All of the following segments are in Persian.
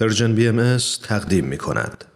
پرژن بی ام تقدیم می کند.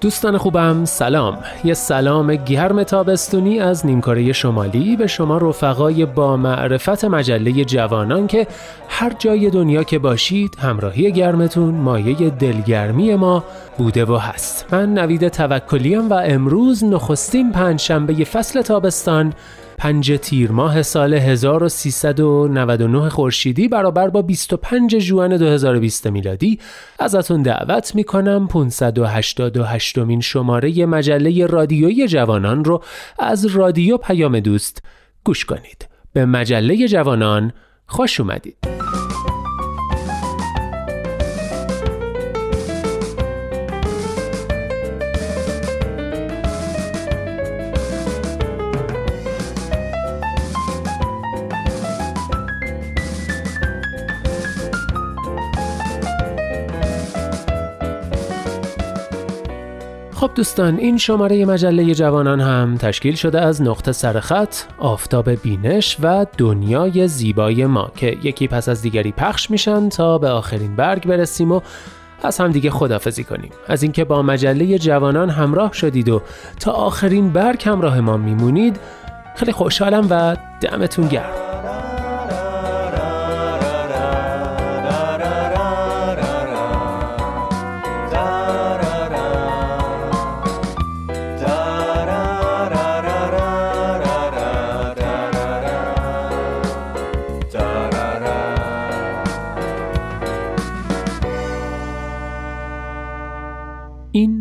دوستان خوبم سلام. یه سلام گرم تابستونی از نیمکاره شمالی به شما رفقای با معرفت مجله جوانان که هر جای دنیا که باشید همراهی گرمتون مایه دلگرمی ما بوده و هست. من نوید توکلیم و امروز نخستین پنج شنبه فصل تابستان پنج تیر ماه سال 1399 خورشیدی برابر با 25 جوان 2020 میلادی. ازتون دعوت می‌کنم 588 مین شماره مجله رادیویی جوانان رو از رادیو پیام دوست گوش کنید. به مجله جوانان خوش اومدید. دوستان این شماره مجله جوانان هم تشکیل شده از نقطه سرخط، آفتاب بینش و دنیای زیبای ما که یکی پس از دیگری پخش میشن تا به آخرین برگ برسیم و از هم دیگه خدافزی کنیم. از اینکه با مجله جوانان همراه شدید و تا آخرین برگ همراه ما میمونید خیلی خوشحالم و دمتون گرم.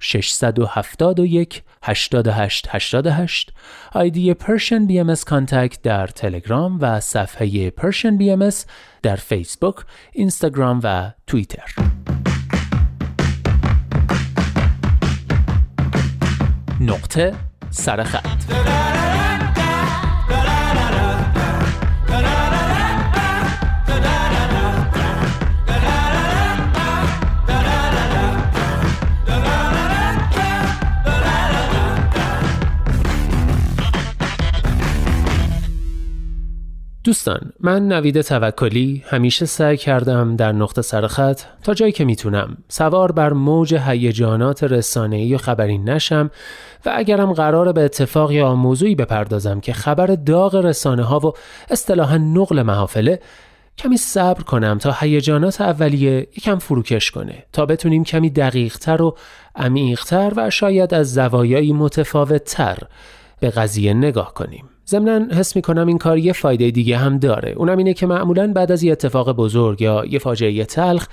671 88 88 آیدی Persian BMS Contact در تلگرام و صفحه Persian BMS در فیسبوک، اینستاگرام و توییتر. نقطه سرخط دوستان من نوید توکلی همیشه سعی کردم در نقطه سرخط تا جایی که می‌تونم سوار بر موج هیجانات رسانه‌ای و خبری نشم و اگرم قرار به اتفاق یا موضوعی بپردازم که خبر داغ رسانه ها و اصطلاحا نقل محافله کمی صبر کنم تا هیجانات اولیه یکم فروکش کنه تا بتونیم کمی دقیقتر و عمیقتر و شاید از زوایایی متفاوتتر به قضیه نگاه کنیم. ضمنا حس می‌کنم این کار یه فایده دیگه هم داره. اونم اینه که معمولا بعد از یه اتفاق بزرگ یا یه فاجعه تلخ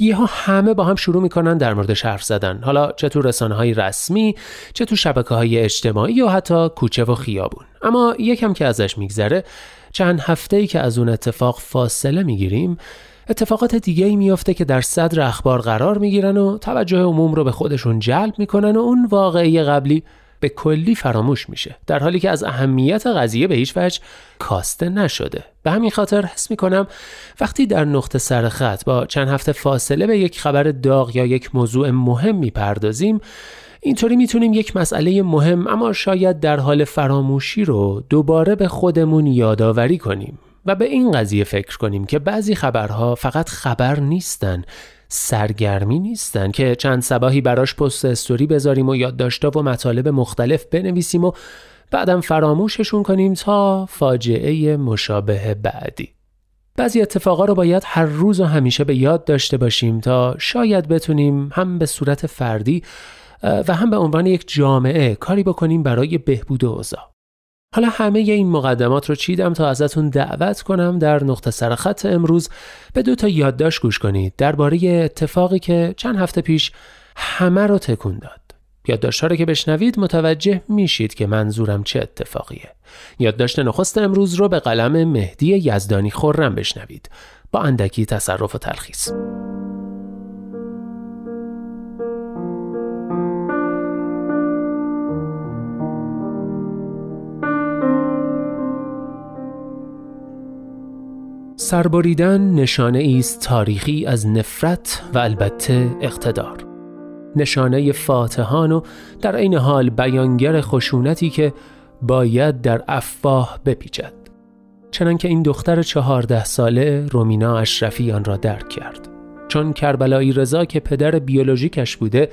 یهو همه با هم شروع می‌کنن در موردش حرف زدن. حالا چه تو رسانه های رسمی چه تو شبکه های اجتماعی و حتی کوچه و خیابون. اما یکم که ازش میگذره چند هفته ای که از اون اتفاق فاصله می‌گیریم اتفاقات دیگه ای میافته که در صدر اخبار قرار می‌گیرن و توجه عموم رو به خودشون جلب می‌کنن و اون واقعی قبلی به کلی فراموش میشه در حالی که از اهمیت قضیه به هیچ وجه کاسته نشده. به همین خاطر حس می‌کنم وقتی در نقطه سرخط با چند هفته فاصله به یک خبر داغ یا یک موضوع مهم می‌پردازیم اینطوری می‌تونیم یک مسئله مهم اما شاید در حال فراموشی رو دوباره به خودمون یادآوری کنیم و به این قضیه فکر کنیم که بعضی خبرها فقط خبر نیستن سرگرمی نیستن که چند سباهی براش پست استوری بذاریم و یادداشت‌ها و مطالب مختلف بنویسیم و بعدم فراموششون کنیم تا فاجعه مشابه بعدی. بعضی اتفاقا رو باید هر روز و همیشه به یاد داشته باشیم تا شاید بتونیم هم به صورت فردی و هم به عنوان یک جامعه کاری بکنیم برای بهبود اوضاع. حالا همه این مقدمات رو چیدم تا ازتون دعوت کنم در نقطه سرخط امروز به دو تا یادداشت گوش کنید درباره اتفاقی که چند هفته پیش همه رو تکون داد. یادداشت رو که بشنوید متوجه میشید که منظورم چه اتفاقیه. یادداشت نخست امروز رو به قلم مهدی یزدانی خورم بشنوید با اندکی تصرف و تلخیص. سربریدن نشانه است تاریخی از نفرت و البته اقتدار. نشانه فاتحان و در این حال بیانگر خشونتی که باید در افواه بپیچد. چنانکه این دختر چهارده ساله رومینا اشرفی آن را درک کرد. چون کربلایی رضا که پدر بیولوژیکش بوده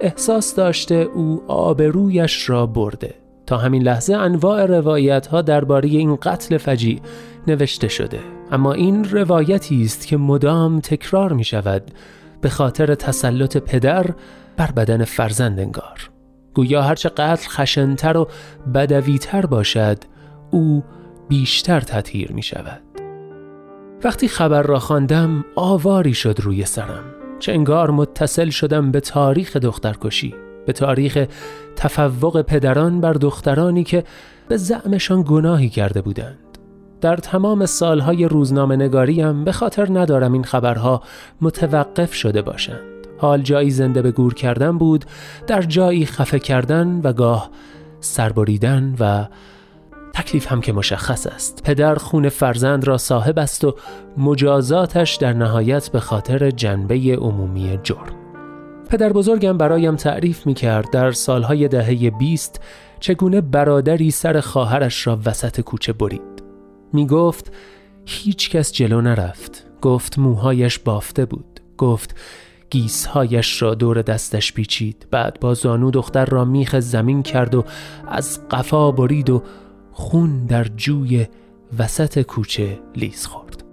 احساس داشته او آبرویش را برده. تا همین لحظه انواع روایت ها درباره این قتل فجیع نوشته شده. اما این روایتی است که مدام تکرار می شود به خاطر تسلط پدر بر بدن فرزند انگار. گویا هرچه قتل خشنتر و بدویتر باشد او بیشتر تطهیر می شود وقتی خبر را خواندم آواری شد روی سرم. چه انگار متصل شدم به تاریخ دخترکشی. به تاریخ تفوق پدران بر دخترانی که به زعمشان گناهی کرده بودند. در تمام سالهای روزنامه نگاریم به خاطر ندارم این خبرها متوقف شده باشند. حال جایی زنده به گور کردن بود در جایی خفه کردن و گاه سربریدن و تکلیف هم که مشخص است. پدر خون فرزند را صاحب است و مجازاتش در نهایت به خاطر جنبه عمومی جرم. پدر بزرگم برایم تعریف می کرد در سالهای دهه بیست چگونه برادری سر خواهرش را وسط کوچه برید. می گفت هیچ کس جلو نرفت. گفت موهایش بافته بود. گفت گیسهایش را دور دستش پیچید. بعد با زانو دختر را میخ زمین کرد و از قفا برید و خون در جوی وسط کوچه لیز خورد.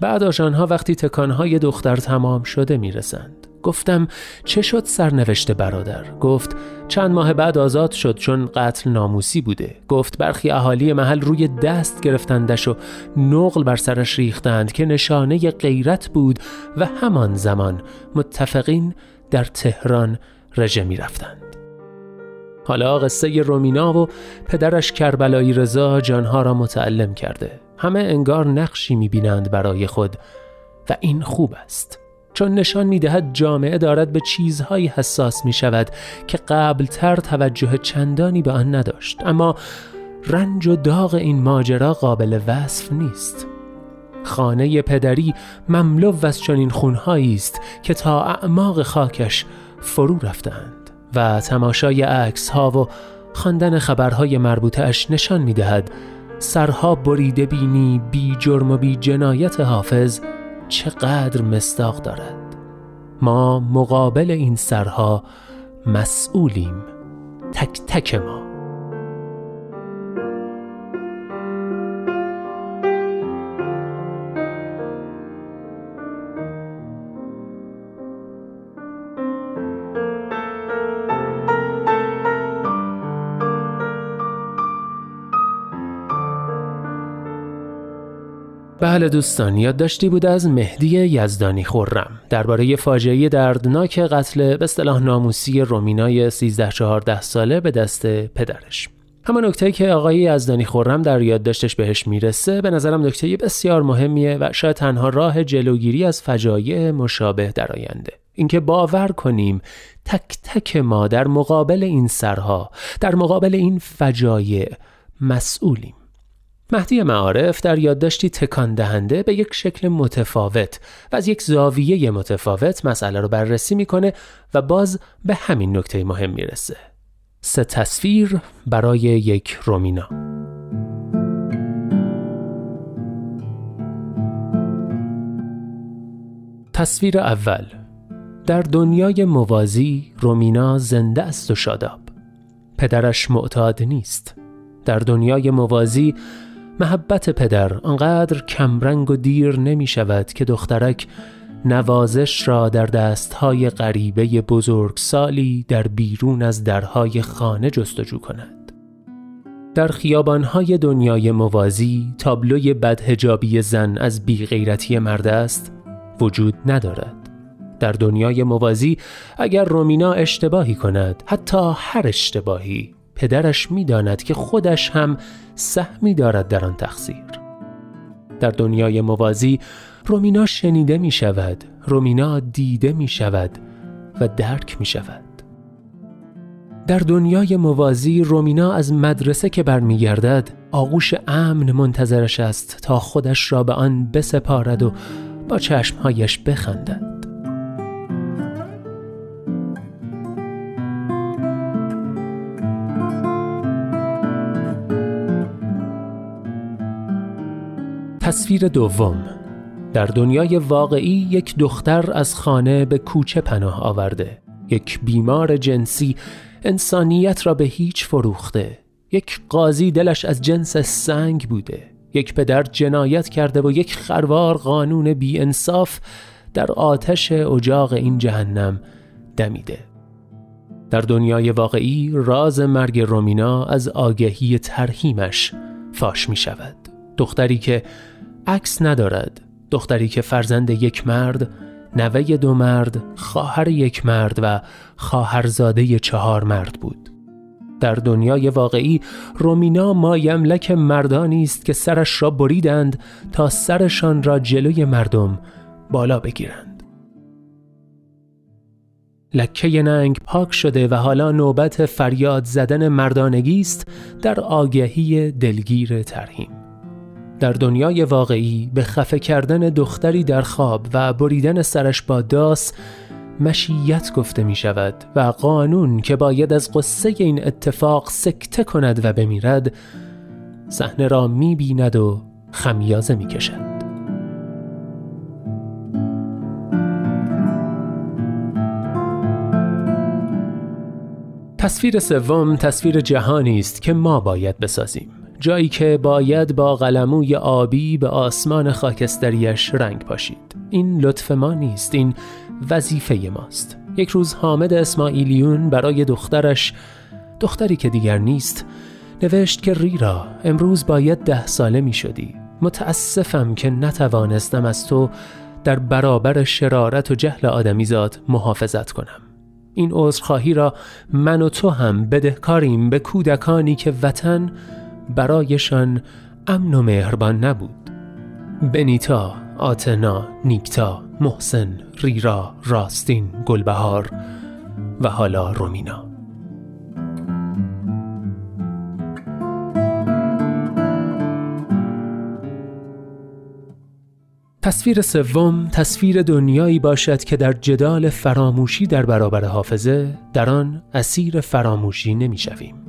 بعد آشانها وقتی تکانهای دختر تمام شده می‌رسند. گفتم چه شد سرنوشت برادر؟ گفت چند ماه بعد آزاد شد چون قتل ناموسی بوده. گفت برخی اهالی محل روی دست گرفتندش و نقل بر سرش ریختند که نشانه غیرت بود و همان زمان متفقین در تهران رژه می رفتند. حالا قصه رومینا و پدرش کربلایی رضا جانها را متعلم کرده. همه انگار نقشی می بینند برای خود و این خوب است. چون نشان می دهد جامعه دارد به چیزهایی حساس می شود که قبلتر توجه چندانی به آن نداشت. اما رنج و داغ این ماجرا قابل وصف نیست. خانه پدری مملو از چنین خونهایی است که تا اعماق خاکش فرو رفتند و تماشای عکس ها و خواندن خبرهای مربوطه اش نشان می دهد سرها بریده بینی بی جرم و بی جنایت حافظ چقدر مصداق دارد. ما مقابل این سرها مسئولیم. تک تک ما. بله دوستان یادداشتی بود از مهدی یزدانی خورم درباره فاجعه دردناک قتل به اصطلاح ناموسی رومینای 13 14 ساله به دست پدرش. همه نکته که آقای یزدانی خورم در یادداشتش بهش می‌رسه به نظرم نکته بسیار مهمیه و شاید تنها راه جلوگیری از فجایع مشابه در آینده. اینکه باور کنیم تک تک ما در مقابل این سرها در مقابل این فجایع مسئولیم. مهدی معارف در یادداشتی تکان دهنده به یک شکل متفاوت و از یک زاویه متفاوت مسئله رو بررسی می‌کنه و باز به همین نکته مهم می‌رسه. سه تصویر برای یک رومینا. تصویر اول. در دنیای موازی رومینا زنده است و شاداب. پدرش معتاد نیست. در دنیای موازی محبت پدر آنقدر کمرنگ و دیر نمی شود که دخترک نوازش را در دستهای غریبه بزرگسالی در بیرون از درهای خانه جستجو کند. در خیابانهای دنیای موازی تابلوی بدهجابی زن از بیغیرتی مرد است وجود ندارد. در دنیای موازی اگر رومینا اشتباهی کند حتی هر اشتباهی پدرش می‌داند که خودش هم سهمی دارد در آن تقصیر. در دنیای موازی رومینا شنیده می شود رومینا دیده می شود و درک می شود در دنیای موازی رومینا از مدرسه که برمیگردد آغوش امن منتظرش است تا خودش را به آن بسپارد و با چشمهایش بخندد. تصویر دوم. در دنیای واقعی یک دختر از خانه به کوچه پناه آورده. یک بیمار جنسی انسانیت را به هیچ فروخته. یک قاضی دلش از جنس سنگ بوده. یک پدر جنایت کرده و یک خروار قانون بی انصاف در آتش اجاق این جهنم دمیده. در دنیای واقعی راز مرگ رومینا از آگهی ترهیمش فاش می شود دختری که عکس ندارد. دختری که فرزند یک مرد نوه دو مرد خواهر یک مرد و خواهرزاده چهار مرد بود. در دنیای واقعی رومینا مایملک مردانی است که سرش را بریدند تا سرشان را جلوی مردم بالا بگیرند. لکه ننگ پاک شده و حالا نوبت فریاد زدن مردانگی است در آگهی دلگیر ترهیم در دنیای واقعی به خفه کردن دختری در خواب و بریدن سرش با داس مشیت گفته می شود و قانون که باید از قصه این اتفاق سکته کند و بمیرد صحنه را می بیند و خمیازه می کشد. تصویر سوم تصویر جهانی است که ما باید بسازیم جایی که باید با قلموی آبی به آسمان خاکستریش رنگ پاشید. این لطف ما نیست این وظیفه ماست. یک روز حامد اسماعیلیون برای دخترش دختری که دیگر نیست نوشت که ریرا امروز باید ده ساله می شدی. متاسفم که نتوانستم از تو در برابر شرارت و جهل آدمیزاد محافظت کنم. این عذرخواهی را من و تو هم بدهکاریم به کودکانی که وطن برایشان امن و مهربان نبود بنیتا، آتنا، نیکتا، محسن، ریرا، راستین، گلبهار و حالا رومینا تصویر سوم تصویر دنیایی باشد که در جدال فراموشی در برابر حافظه در آن اسیر فراموشی نمی‌شویم.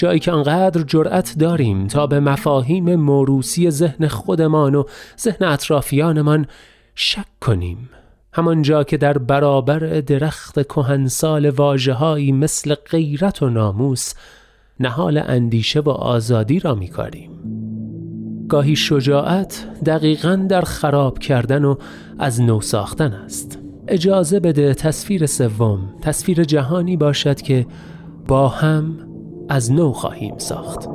جایی که انقدر جرأت داریم تا به مفاهیم موروسی ذهن خودمان و ذهن اطرافیانمان شک کنیم. همانجا که در برابر درخت کهنسال واژههایی مثل غیرت و ناموس نهال اندیشه و آزادی را میکاریم. گاهی شجاعت دقیقا در خراب کردن و از نو ساختن است. اجازه بده تصویر سوم تصویر جهانی باشد که با هم از نو خواهیم ساخت.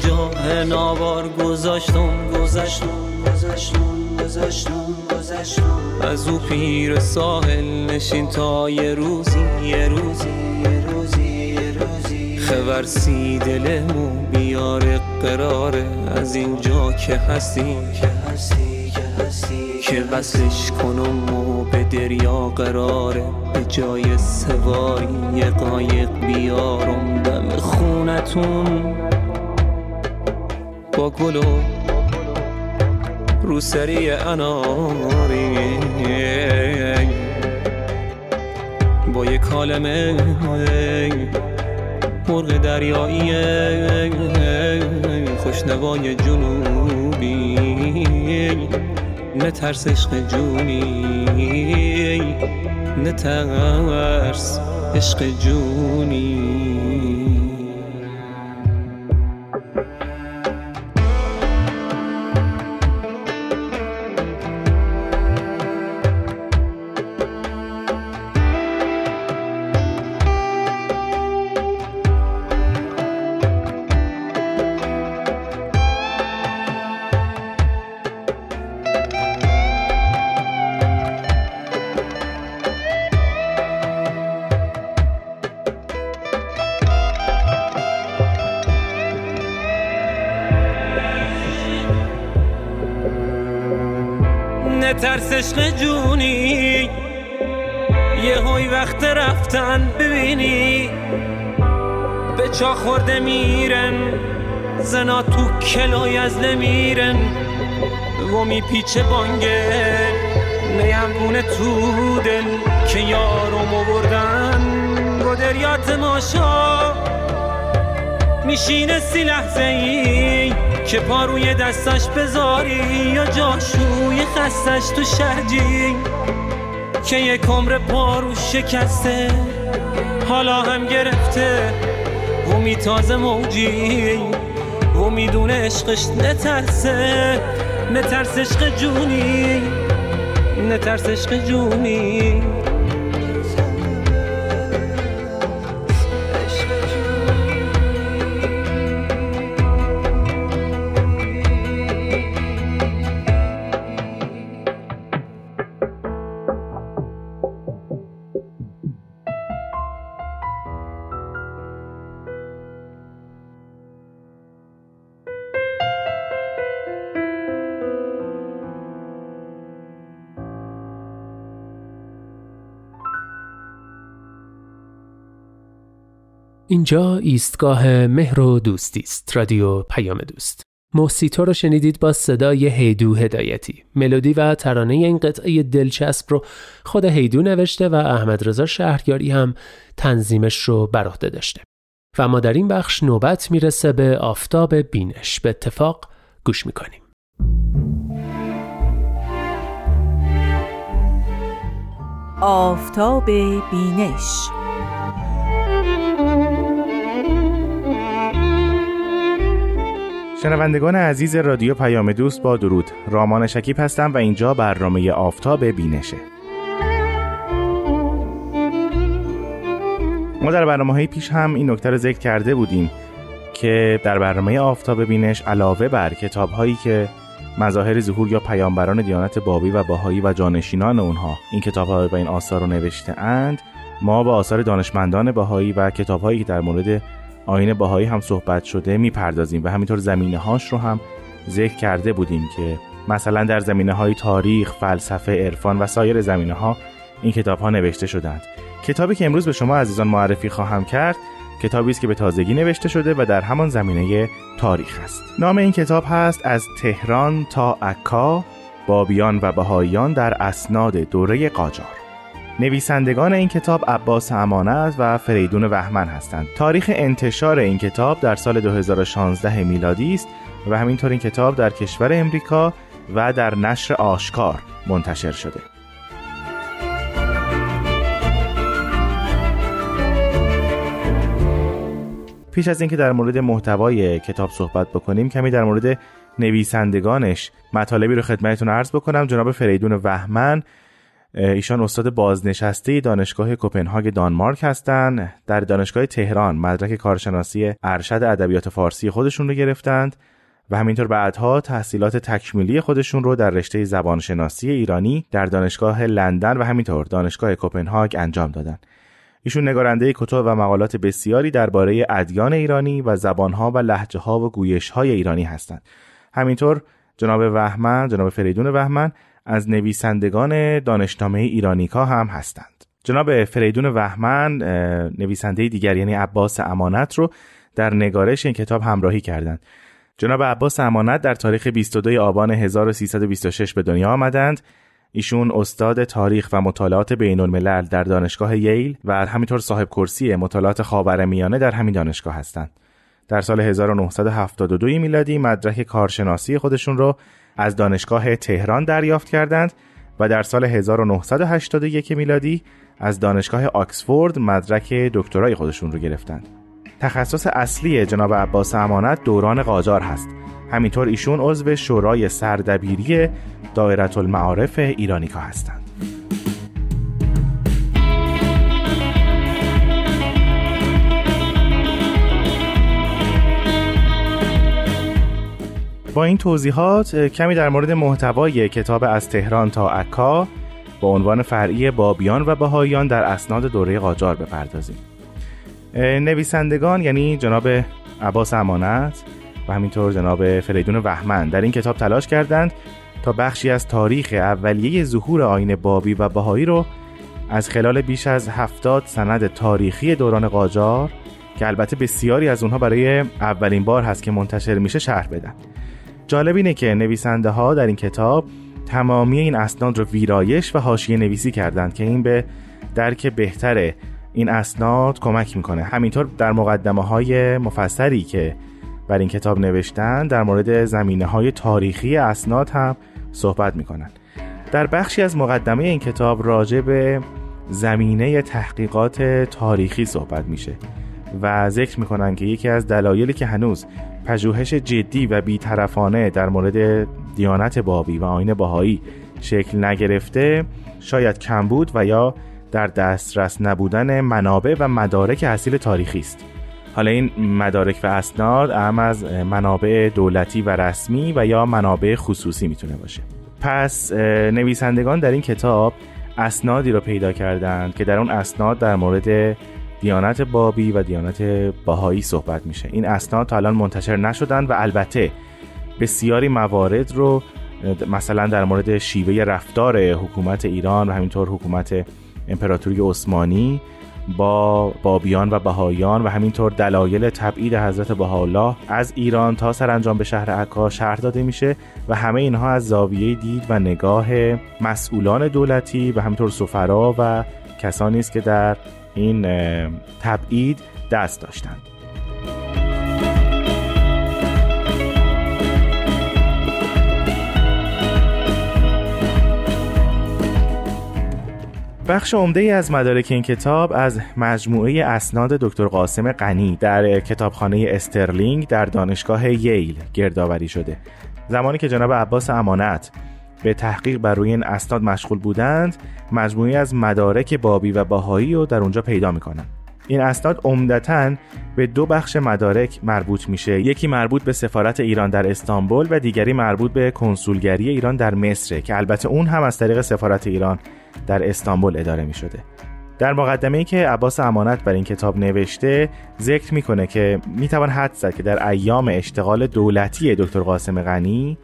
همینجا ناوار گذاشتم گذاشتم از او پیر ساحل نشین تا یه روزی یه روزی یه روزی یه روزی. خبرسی دلمو بیاره قراره از اینجا که هستی که هستی که هستی. که بسش کنم و به دریا قراره به جای سواری یه قایق بیارم. دم خونتون با گلو روسری اناری. با یه کالمه مرغ دریایی خوشنوای جنوبی. نترس عشق جونی نترس عشق جونی. ترس عشق جونی. یه های وقت رفتن ببینی. به چا خورده میرن زنا تو کلای از نمیرن. و میپیچه بانگه نیمگونه تو دل که یارو بردن با دریات ماشا میشینه سی لحظه ای. که پا روی دستش بذاری یا جاشوی خستش تو شرجی که یک عمر پارو شکسته حالا هم گرفته. و میتازه موجی و می‌دونه عشقش نترسه. نترس عشق جونی نترس عشق جونی. اینجا ایستگاه مهر و دوستی است رادیو پیام دوست. موسیتو رو شنیدید با صدای هیدو هدایتی. ملودی و ترانه این قطعه دلچسب رو خود هیدو نوشته و احمد رضا شهریاری هم تنظیمش رو بر عهده داشته. و ما در این بخش نوبت می‌رسه به آفتاب بینش. به اتفاق گوش می‌کنیم. آفتاب بینش شنوندگان عزیز رادیو پیام دوست با درود. رامان شکیب هستم و اینجا برنامه آفتاب بینشه. ما در برنامه های پیش هم این نکته رو ذکر کرده بودیم که در برنامه آفتاب بینش علاوه بر کتاب هایی که مظاهر ظهور یا پیامبران دیانت بابی و باهایی و جانشینان اونها این کتاب ها و این آثار رو نوشته اند ما با آثار دانشمندان باهایی و کتاب هایی که در مورد آین باهایی هم صحبت شده می‌پردازیم و همینطور زمینه هاش رو هم ذکر کرده بودیم که مثلا در زمینه های تاریخ، فلسفه، عرفان و سایر زمینه ها این کتاب ها نوشته شدند. کتابی که امروز به شما عزیزان معرفی خواهم کرد کتابی است که به تازگی نوشته شده و در همان زمینه تاریخ است. نام این کتاب هست از تهران تا عکا بابیان و بهاییان در اسناد دوره قاجار. نویسندگان این کتاب عباس امانت و فریدون وحمن هستند. تاریخ انتشار این کتاب در سال 2016 میلادی است و همینطور این کتاب در کشور امریکا و در نشر آشکار منتشر شده. پیش از اینکه در مورد محتوای کتاب صحبت بکنیم کمی در مورد نویسندگانش مطالبی رو خدمتتون عرض بکنم جناب فریدون وحمن ایشان استاد بازنشسته دانشگاه کوپنهاگ دانمارک هستند در دانشگاه تهران مدرک کارشناسی ارشد ادبیات فارسی خودشون رو گرفتند و همینطور بعدها تحصیلات تکمیلی خودشون رو در رشته زبانشناسی ایرانی در دانشگاه لندن و همینطور دانشگاه کوپنهاگ انجام دادند. ایشون نگارنده کتب و مقالات بسیاری درباره ادیان ایرانی و زبانها و لحجه ها و گویش های ایرانی هستند. همینطور جناب وحمن، جناب فریدون وحمن از نویسندگان دانشنامه ایرانیکا هم هستند. جناب فریدون وحمن نویسنده دیگر یعنی عباس امانت رو در نگارش این کتاب همراهی کردند. جناب عباس امانت در تاریخ 22 آبان 1326 به دنیا آمدند. ایشون استاد تاریخ و مطالعات بین الملل در دانشگاه ییل و همینطور صاحب کرسی مطالعات خاورمیانه در همین دانشگاه هستند. در سال 1972 میلادی مدرک کارشناسی خودشون رو از دانشگاه تهران دریافت کردند و در سال 1981 میلادی از دانشگاه آکسفورد مدرک دکترای خودشون رو گرفتند. تخصص اصلی جناب عباس امانت دوران قاجار هست. همینطور ایشون عضو شورای سردبیری دایره المعارف ایرانیکا هستند. با این توضیحات کمی در مورد محتوای کتاب از تهران تا عکا با عنوان فرعی بابیان و بهاییان در اسناد دوره قاجار بپردازیم. نویسندگان یعنی جناب عباس امانت و همینطور جناب فریدون وحمن در این کتاب تلاش کردند تا بخشی از تاریخ اولیه ظهور آین بابی و بهایی رو از خلال بیش از هفتاد سند تاریخی دوران قاجار که البته بسیاری از اونها برای اولین بار هست که منتشر میشه شرح بدن. جالب اینه که نویسنده ها در این کتاب تمامی این اسناد رو ویرایش و حاشیه نویسی کردند که این به درک بهتر این اسناد کمک می‌کنه. همینطور در مقدمه های مفسری که بر این کتاب نوشتن در مورد زمینه های تاریخی اسناد هم صحبت می‌کنن. در بخشی از مقدمه این کتاب راجع به زمینه تحقیقات تاریخی صحبت میشه. و ذکر می‌کنن که یکی از دلایلی که هنوز پژوهش جدی و بیطرفانه در مورد دیانت بابی و آین باهایی شکل نگرفته شاید کم بود و یا در دسترس نبودن منابع و مدارک اصیل تاریخی است. حالا این مدارک و اسناد اهم از منابع دولتی و رسمی و یا منابع خصوصی می‌تونه باشه. پس نویسندگان در این کتاب اسنادی رو پیدا کردند که در اون اسناد در مورد دیانت بابی و دیانت باهایی صحبت میشه. این اسناد تا الان منتشر نشدن و البته بسیاری موارد رو مثلا در مورد شیوه رفتار حکومت ایران و همینطور حکومت امپراتوری عثمانی با بابیان و بهاییان و همینطور دلایل تبعید حضرت بهاءالله از ایران تا سرانجام به شهر عکا شهر داده میشه و همه اینها از زاویه دید و نگاه مسئولان دولتی و همینطور سفرا و کسانی است که در این تبعید دست داشتند. بخش عمده ای از مدارک این کتاب از مجموعه اسناد دکتر قاسم غنی در کتابخانه استرلینگ در دانشگاه ییل گردآوری شده. زمانی که جناب عباس امانت به تحقیق بر روی این اسناد مشغول بودند مجموعی از مدارک بابی و باهایی رو در اونجا پیدا می‌کنن این اسناد عمدتا به دو بخش مدارک مربوط میشه یکی مربوط به سفارت ایران در استانبول و دیگری مربوط به کنسولگری ایران در مصر که البته اون هم از طریق سفارت ایران در استانبول اداره می شده. در مقدمه ای که عباس امانت بر این کتاب نوشته ذکر می‌کنه که می‌توان حد زد که در ایام اشتغال دولتی دکتر قاسم غنی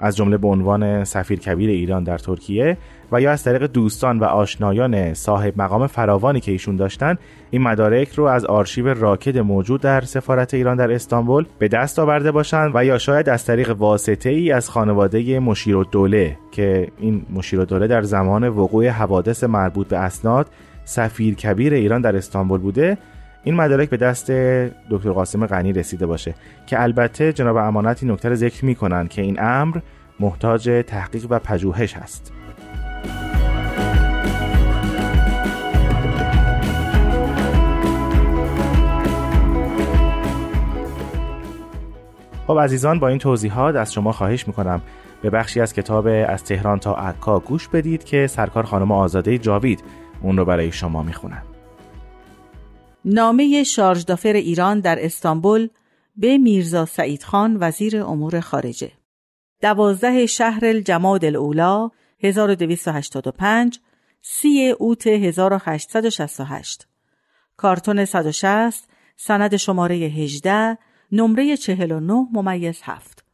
از جمله به عنوان سفیر کبیر ایران در ترکیه و یا از طریق دوستان و آشنایان صاحب مقام فراوانی که ایشون داشتن این مدارک رو از آرشیو راکد موجود در سفارت ایران در استانبول به دست آورده باشند و یا شاید از طریق واسطه ای از خانواده مشیر دوله که این مشیر دوله در زمان وقوع حوادث مربوط به اسناد سفیر کبیر ایران در استانبول بوده این مدارک به دست دکتر قاسم غنی رسیده باشه که البته جناب امانتی نکته ذکر می‌کنن که این امر محتاج تحقیق و پژوهش هست. خب عزیزان با این توضیحات از شما خواهش می‌کنم به بخشی از کتاب از تهران تا عکا گوش بدید که سرکار خانم آزاده جاوید اون رو برای شما می‌خونن. نامه شارژدافر ایران در استانبول به میرزا سعید خان وزیر امور خارجه. دوازده شهر الجماد الاولا 1285 سی اوت 1868 کارتون 160 سند شماره 18 نمره 49 ممیز 7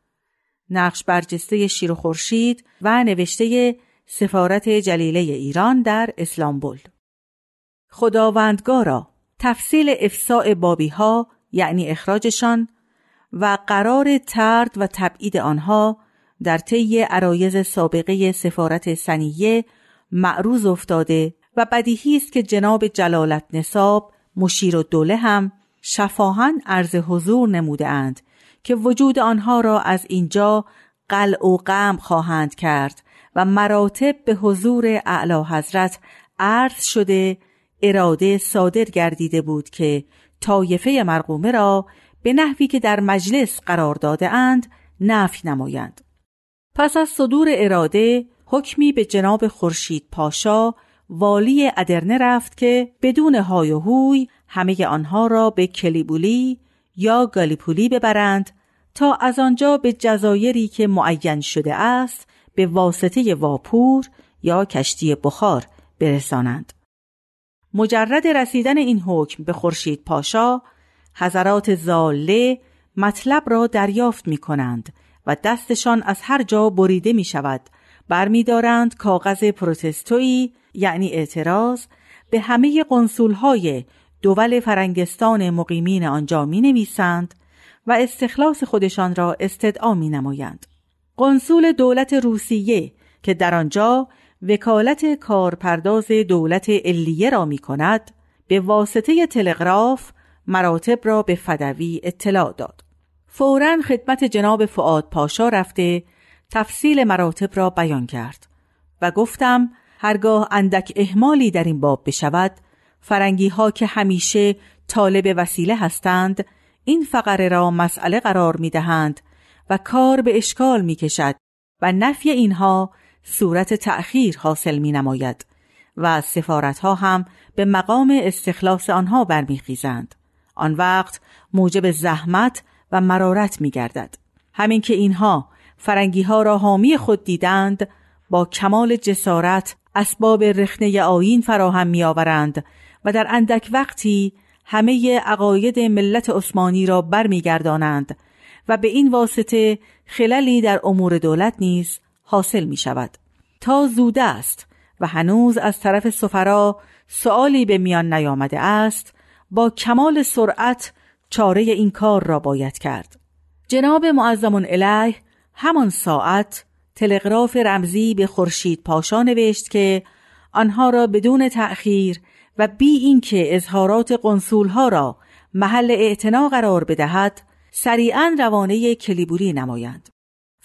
نقش برجسته شیر و خورشید و نوشته سفارت جلیله ایران در اسلامبول خداوندگارا تفصیل افساع بابی ها یعنی اخراجشان و قرار ترد و تبعید آنها در طی عرایز سابقه سفارت سنیه معروض افتاده و بدیهی است که جناب جلالت نصاب مشیر و دوله هم شفاهن عرض حضور نموده اند که وجود آنها را از اینجا قلع و غم خواهند کرد و مراتب به حضور اعلی حضرت عرض شده اراده صادر گردیده بود که طایفه مرقومه را به نحوی که در مجلس قرار داده اند نفی نمایند پس از صدور اراده حکمی به جناب خورشید پاشا والی ادرنه رفت که بدون های و هوی همه آنها را به کلیبولی یا گالیپولی ببرند تا از آنجا به جزایری که معین شده است به واسطه واپور یا کشتی بخار برسانند. مجرد رسیدن این حکم به خورشید پاشا حضرات زاله مطلب را دریافت می کنند و دستشان از هر جا بریده می شود برمیدارند کاغذ پروتستویی یعنی اعتراض به همه قنصولهای دول فرنگستان مقیمین آنجا می نویسند و استخلاص خودشان را استدعا می نمایند. قنصول دولت روسیه که در آنجا وکالت کارپرداز دولت علیه را می کند به واسطه تلگراف مراتب را به فدوی اطلاع داد. فورا خدمت جناب فعاد پاشا رفته تفصیل مراتب را بیان کرد و گفتم هرگاه اندک احمالی در این باب بشود فرنگی ها که همیشه طالب وسیله هستند این فقره را مسئله قرار می دهند و کار به اشکال می کشد و نفی اینها صورت تأخیر حاصل می نماید و سفارت ها هم به مقام استخلاص آنها برمیخیزند. آن وقت موجب زحمت و مرارت می گردد. همین که اینها فرنگی ها را حامی خود دیدند با کمال جسارت اسباب رخنه آین فراهم می آورند و در اندک وقتی همه عقاید ملت عثمانی را برمیگردانند و به این واسطه خللی در امور دولت نیز حاصل می شود تا زوده است و هنوز از طرف سفرا سؤالی به میان نیامده است با کمال سرعت چاره این کار را باید کرد. جناب معظم الیه همان ساعت تلگراف رمزی به خورشید پاشا نوشت که آنها را بدون تأخیر و بی اینکه اظهارات قنصولها را محل اعتنا قرار بدهد سریعا روانه کلیبولی نمایند.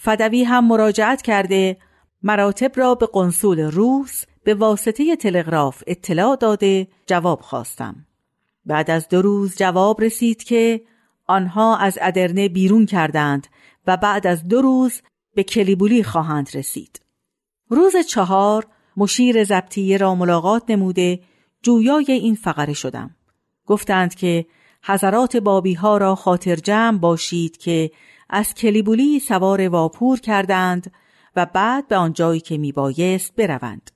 فدوی هم مراجعت کرده مراتب را به قنصول روس به واسطه تلگراف اطلاع داده جواب خواستم. بعد از دو روز جواب رسید که آنها از ادرنه بیرون کردند و بعد از دو روز به کلیبولی خواهند رسید. روز چهار مشیر زبطیه را ملاقات نموده جویای این فقره شدم. گفتند که حضرات بابی ها را خاطر جمع باشید که از کلیبولی سوار واپور کردند و بعد به آنجایی که می بایست بروند.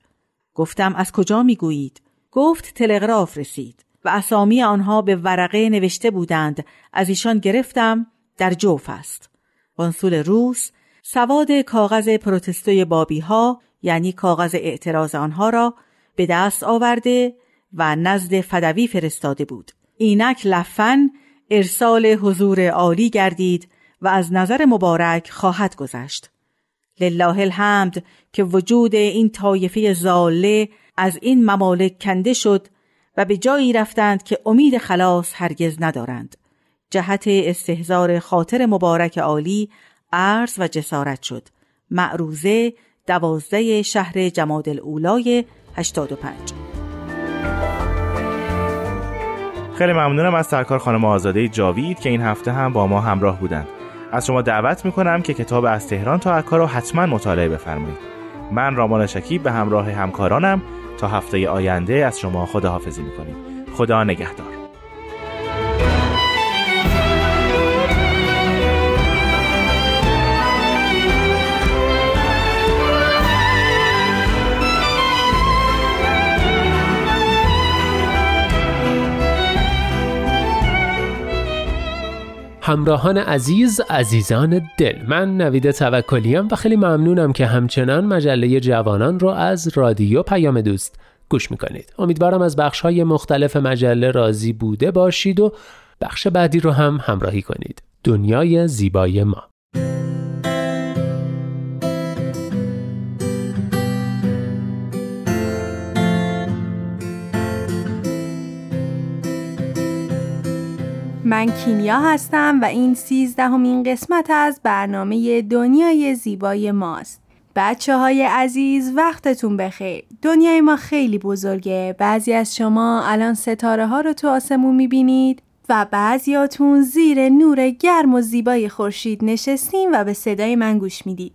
گفتم از کجا می گویید؟ گفت تلگراف رسید و اسامی آنها به ورقه نوشته بودند. از ایشان گرفتم در جوف است. قنصول روس سواد کاغذ پروتستوی بابی ها یعنی کاغذ اعتراض آنها را به دست آورده و نزد فدوی فرستاده بود. اینک لفن ارسال حضور عالی گردید و از نظر مبارک خواهد گذشت. لله الحمد که وجود این طایفه زاله از این ممالک کنده شد و به جایی رفتند که امید خلاص هرگز ندارند. جهت استهزار خاطر مبارک عالی عرض و جسارت شد. معروزه دوازده شهر جماد الاولای 85 خیلی ممنونم از سرکار خانم آزاده جاوید که این هفته هم با ما همراه بودند. از شما دعوت می‌کنم که کتاب از تهران تا عکا رو حتما مطالعه بفرمایید. من رامان شکیب به همراه همکارانم تا هفته آینده از شما خداحافظی می‌کنیم. خدا نگهدار. همراهان عزیز عزیزان دل. من نوید توکلیم و خیلی ممنونم که همچنان مجله جوانان رو از رادیو پیام دوست گوش می‌کنید. امیدوارم از بخش های مختلف مجله راضی بوده باشید و بخش بعدی رو هم همراهی کنید. دنیای زیبای ما. من کیمیا هستم و این سیزدهمین قسمت از برنامه دنیای زیبای ماست. بچه های عزیز وقتتون بخیر. دنیای ما خیلی بزرگه. بعضی از شما الان ستاره ها رو تو آسمون می‌بینید و بعضیاتون زیر نور گرم و زیبای خورشید نشستین و به صدای من گوش می‌دید.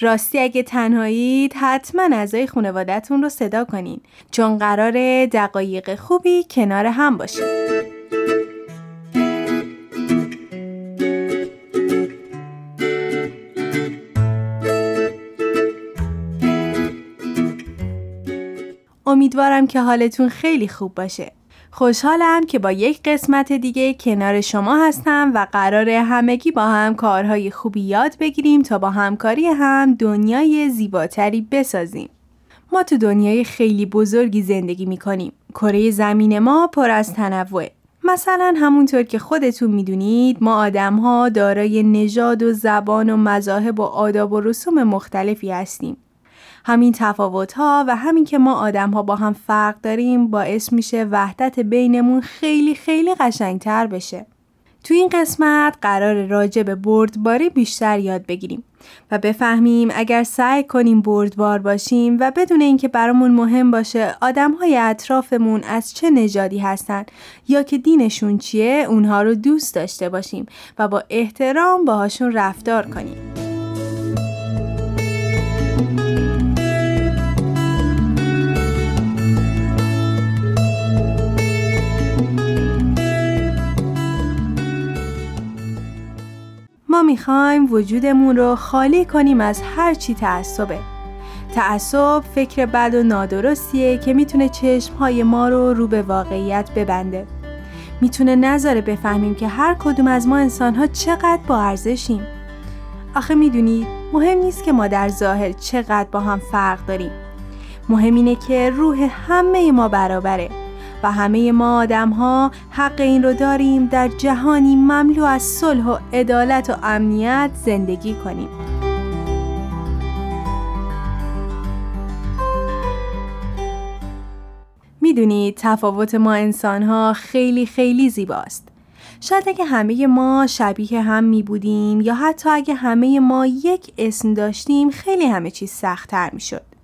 راستی اگه تنهایید حتما اعضای خانوادهتون رو صدا کنین چون قرار دقایق خوبی کنار هم باشید. امیدوارم که حالتون خیلی خوب باشه. خوشحالم که با یک قسمت دیگه کنار شما هستم و قرار همگی با هم کارهای خوبی یاد بگیریم تا با همکاری هم دنیای زیباتری بسازیم. ما تو دنیای خیلی بزرگی زندگی می‌کنیم. کره زمین ما پر از تنوعه. مثلا همونطور که خودتون می‌دونید ما آدم ها دارای نژاد و زبان و مذاهب و آداب و رسوم مختلفی هستیم. همین تفاوت ها و همین که ما آدم ها با هم فرق داریم باعث میشه وحدت بینمون خیلی خیلی قشنگتر بشه. تو این قسمت قرار راجع به بردباری بیشتر یاد بگیریم و بفهمیم اگر سعی کنیم بردبار باشیم و بدون اینکه برامون مهم باشه آدم های اطرافمون از چه نژادی هستن یا که دینشون چیه اونها رو دوست داشته باشیم و با احترام باهاشون رفتار کنیم. ما می‌خوایم وجودمون رو خالی کنیم از هر چی تعصبه. تعصب فکر بد و نادرستیه که می‌تونه چشمهای ما رو رو به واقعیت ببنده. می‌تونه نذاره بفهمیم که هر کدوم از ما انسانها چقدر با ارزشیم. آخه می‌دونید مهم نیست که ما در ظاهر چقدر با هم فرق داریم. مهم اینه که روح همه ما برابره. و همه ما آدم ها حق این رو داریم در جهانی مملو از صلح و عدالت و امنیت زندگی کنیم می‌دونید تفاوت ما انسان ها خیلی خیلی زیباست شاید اگه همه ما شبیه هم می بودیم یا حتی اگه همه ما یک اسم داشتیم خیلی همه چیز سختتر می شد.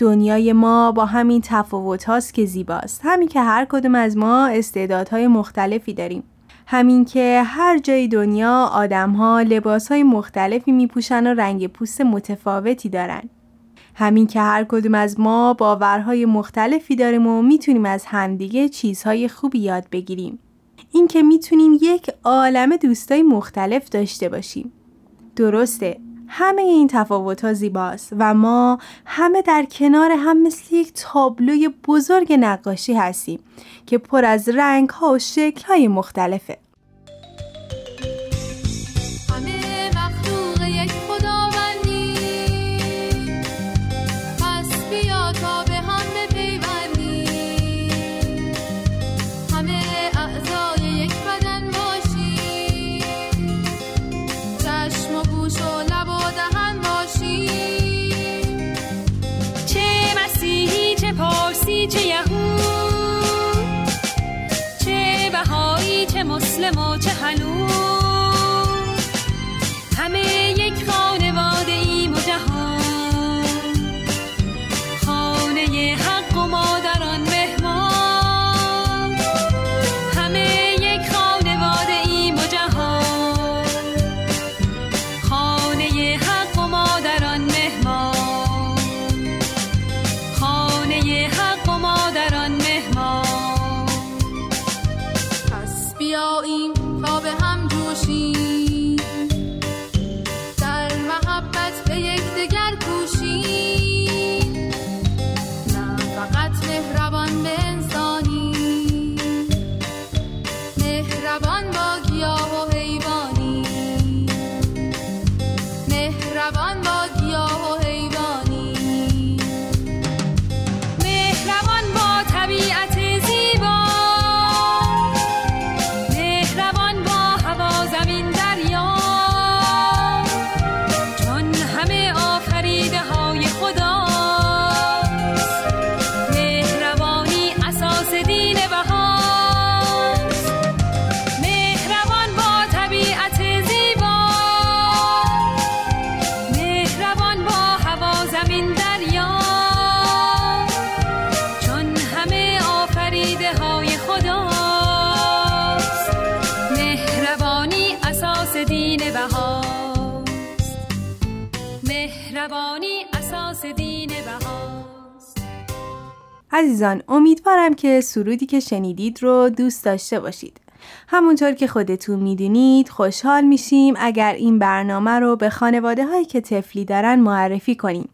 دنیای ما با همین تفاوت هاست که زیباست. همین که هر کدوم از ما استعدادهای مختلفی داریم. همین که هر جای دنیا آدم ها لباس های مختلفی می پوشن و رنگ پوست متفاوتی دارن. همین که هر کدوم از ما باورهای مختلفی داریم و می‌تونیم از همدیگه چیزهای خوبی یاد بگیریم. این که می‌تونیم یک عالم دوستای مختلف داشته باشیم. درسته. همه این تفاوت ها زیباست و ما همه در کنار هم مثل یک تابلوی بزرگ نقاشی هستیم که پر از رنگ ها و شکل های مختلفه. چه پارسی چه یهود چه بهایی چه مسلم و چه هنوز. همه عزیزان امیدوارم که سرودی که شنیدید رو دوست داشته باشید همونطور که خودتون می‌دونید خوشحال میشیم اگر این برنامه رو به خانواده هایی که تفلی دارن معرفی کنیم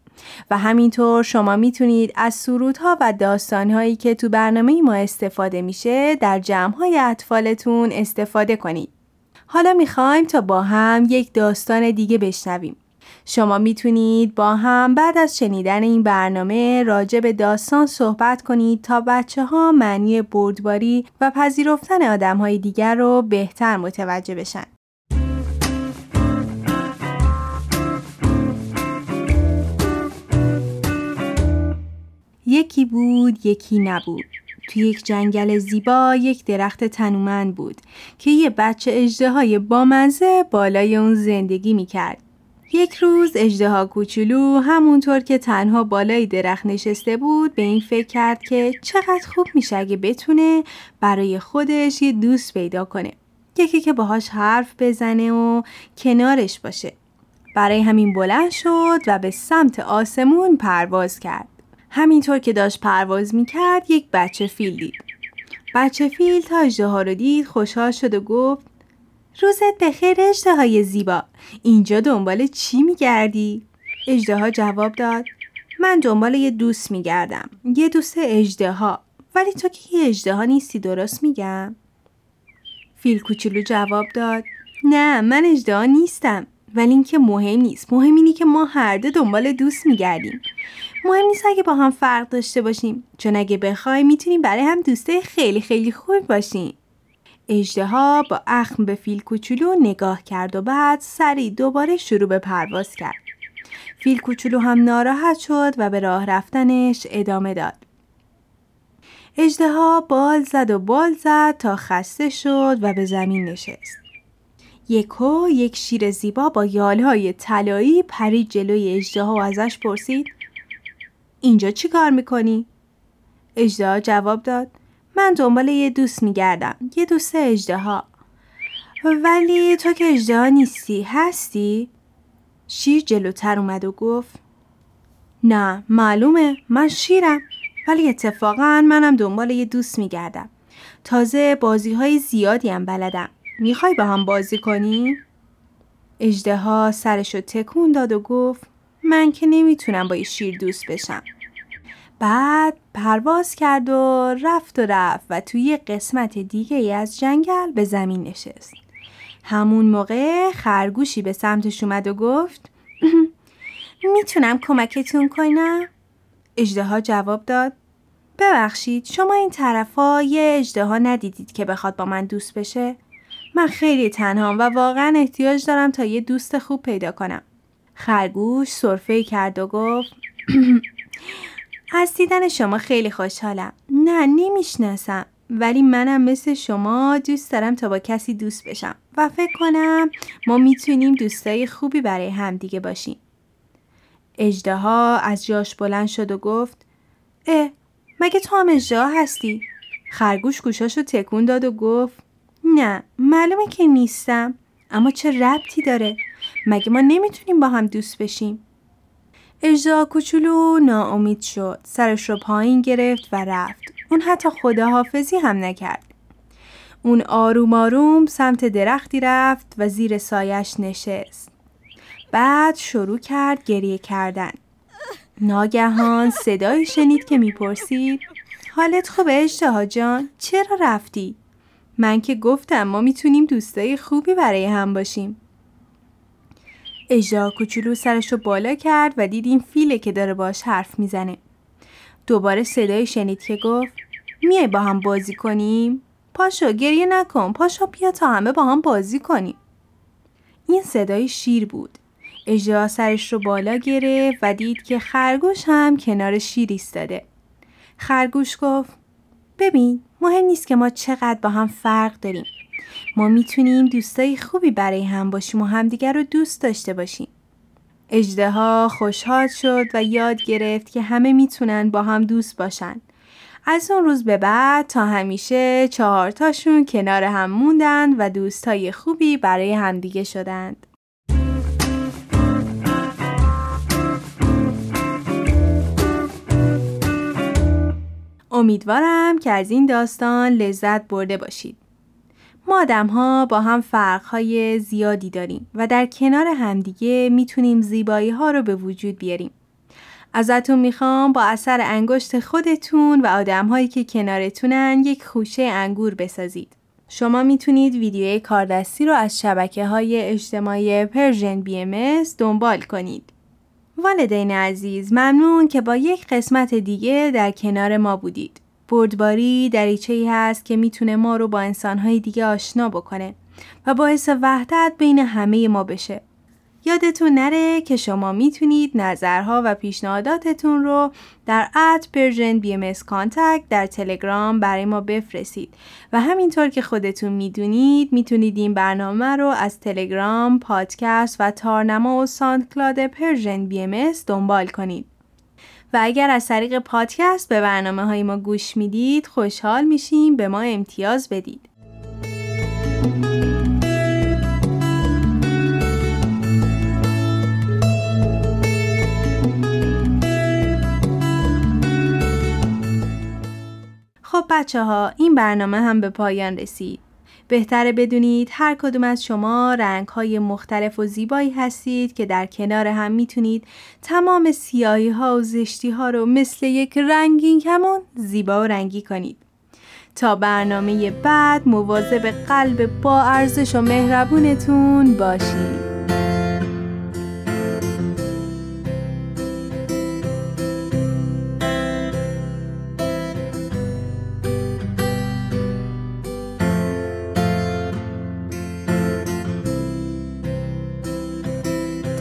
و همینطور شما می‌تونید از سرودها و داستانهایی که تو برنامه ما استفاده میشه در جمعهای اطفالتون استفاده کنید. حالا می‌خوایم تا با هم یک داستان دیگه بشنویم. شما می‌تونید با هم بعد از شنیدن این برنامه راجع به داستان صحبت کنید تا بچه ها معنی بردباری و پذیرفتن آدم های دیگر رو بهتر متوجه بشن. یکی بود یکی نبود توی یک جنگل زیبا یک درخت تنومند بود که یه بچه اجده بامزه بالای اون زندگی می‌کرد. یک روز اجده کوچولو همونطور که تنها بالای درخت نشسته بود به این فکر کرد که چقدر خوب میشه اگه بتونه برای خودش یه دوست پیدا کنه. یکی که باهاش حرف بزنه و کنارش باشه. برای همین بلند شد و به سمت آسمون پرواز کرد. همینطور که داشت پرواز می‌کرد یک بچه فیل دید. بچه فیل تا اجده ها رو دید خوشحال شد و گفت روزت بخیر اجده زیبا. اینجا دنبال چی میگردی؟ اجده جواب داد من دنبال یه دوست میگردم. یه دوست اجده ها ولی تو که یه اجده ها نیستی درست میگم؟ فیل کوچولو جواب داد نه من اجده ها نیستم. ولی اینکه مهم نیست. مهم اینه که ما هر دو دنبال دوست میگردیم. مهم نیست اگه با هم فرق داشته باشیم. چون اگه بخوای می‌تونیم برای هم دوسته خیلی خیلی خوب باشیم. اجده با اخم به فیل کوچولو نگاه کرد و بعد سری دوباره شروع به پرواز کرد. فیل کوچولو هم ناراحت شد و به راه رفتنش ادامه داد. اجده بال زد و بال زد تا خسته شد و به زمین نشست. یکو یک شیر زیبا با یالهای طلایی پرید جلوی اجده و ازش پرسید اینجا چی کار می‌کنی؟ اجده جواب داد من دنبال یه دوست میگردم. یه دوست اجده ها ولی تو که اجده نیستی هستی؟ شیر جلوتر اومد و گفت نه معلومه. من شیرم. ولی اتفاقا منم دنبال یه دوست میگردم. تازه بازی های زیادی هم بلدم. می‌خوای با هم بازی کنی؟ اجده ها سرشو تکون داد و گفت من که نمی‌تونم با یه شیر دوست بشم. بعد پرواز کرد و رفت و رفت و توی قسمت دیگه ای از جنگل به زمین نشست. همون موقع خرگوشی به سمتش اومد و گفت می‌تونم کمکتون کنم؟ اجده جواب داد ببخشید شما این طرفا یه اجده ندیدید که بخواد با من دوست بشه؟ من خیلی تنهام و واقعا احتیاج دارم تا یه دوست خوب پیدا کنم. خرگوش صرفه کرد و گفت از دیدن شما خیلی خوشحالم. نه نمی‌شناسم. ولی منم مثل شما دوست دارم تا با کسی دوست بشم. و فکر کنم ما می‌تونیم دوستای خوبی برای همدیگه باشیم. اجده از جاش بلند شد و گفت اه مگه تو هم اجده هستی؟ خرگوش گوشاشو تکون داد و گفت نه معلومه که نیستم. اما چه ربطی داره؟ مگه ما نمی‌تونیم با هم دوست بشیم؟ اجدا کوچولو ناامید شد. سرش رو پایین گرفت و رفت. اون حتی خداحافظی هم نکرد. اون آروم آروم سمت درختی رفت و زیر سایش نشست. بعد شروع کرد گریه کردن. ناگهان صدایی شنید که می‌پرسید حالت خوبه اشتها جان؟ چرا رفتی؟ من که گفتم ما می‌تونیم دوستای خوبی برای هم باشیم. اجدا کوچولو سرش رو بالا کرد و دید این فیله که داره باش حرف می‌زنه. دوباره صدای شنید که گفت میای با هم بازی کنیم؟ پاشو گریه نکن پاشو بیا تا همه با هم بازی کنیم. این صدای شیر بود. اجدا سرش رو بالا گرفت و دید که خرگوش هم کنار شیر ایستاده. خرگوش گفت ببین مهم نیست که ما چقدر با هم فرق داریم. ما می‌تونیم دوستای خوبی برای هم باشیم و همدیگر رو دوست داشته باشیم. اجدها خوشحال شد و یاد گرفت که همه می‌تونن با هم دوست باشن. از اون روز به بعد تا همیشه چهارتاشون کنار هم موندن و دوستای خوبی برای همدیگه شدند. امیدوارم که از این داستان لذت برده باشید. ما آدم ها با هم فرق های زیادی داریم و در کنار همدیگه می‌تونیم زیبایی ها رو به وجود بیاریم. ازتون می‌خوام با اثر انگشت خودتون و آدم هایی که کنارتونن یک خوشه انگور بسازید. شما می‌تونید ویدیوی کاردستی رو از شبکه های اجتماعی Persian BMS دنبال کنید. والدین عزیز ممنون که با یک قسمت دیگه در کنار ما بودید. بردباری دریچه ای هست که می‌تونه ما رو با انسانهای دیگه آشنا بکنه و باعث وحدت بین همه ما بشه. یادتون نره که شما می‌تونید نظرها و پیشنهاداتتون رو در at Persian BMS در تلگرام برای ما بفرستید و همینطور که خودتون می‌دونید می‌تونید این برنامه رو از تلگرام، پادکست و تارنما و SoundCloud Persian BMS دنبال کنید. و اگر از طریق پادکست به برنامه های ما گوش می‌دید خوشحال میشیم به ما امتیاز بدید. خب بچه ها این برنامه هم به پایان رسید. بهتره بدونید هر کدوم از شما رنگ های مختلف و زیبایی هستید که در کنار هم می‌تونید تمام سیاهی ها و زشتی ها رو مثل یک رنگین کمون زیبا و رنگی کنید. تا برنامه بعد مواظب قلب با ارزش و مهربونتون باشید.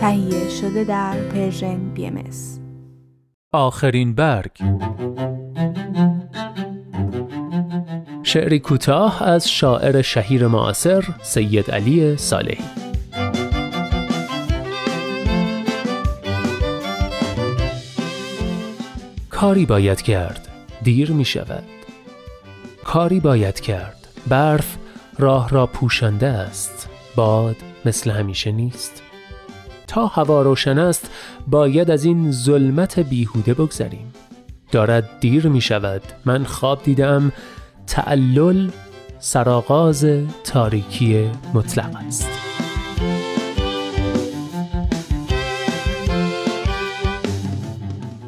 تهیه شده در پرژن بی ام آخرین برگ. شعری کوتاه از شاعر شهیر معاصر سید علی صالحی. کاری باید کرد دیر می شود. کاری باید کرد برف راه را پوشانده است. باد مثل همیشه نیست. تا هوا روشن است باید از این ظلمت بیهوده بگذریم. دارد دیر می شود. من خواب دیدم تعلل سراغاز تاریکی مطلق است.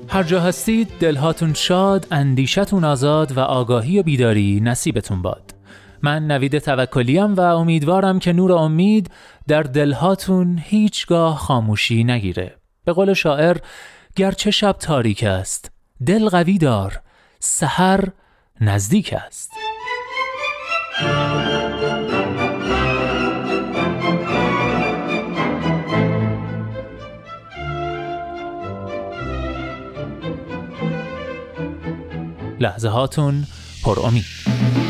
هر جا هستید دلهاتون شاد اندیشتون آزاد و آگاهی و بیداری نصیبتون باد. من نوید توکلیم و امیدوارم که نور امید در دلهاتون هیچگاه خاموشی نگیره. به قول شاعر گرچه شب تاریک است دل قوی دار سحر نزدیک است. لحظه هاتون پر امید.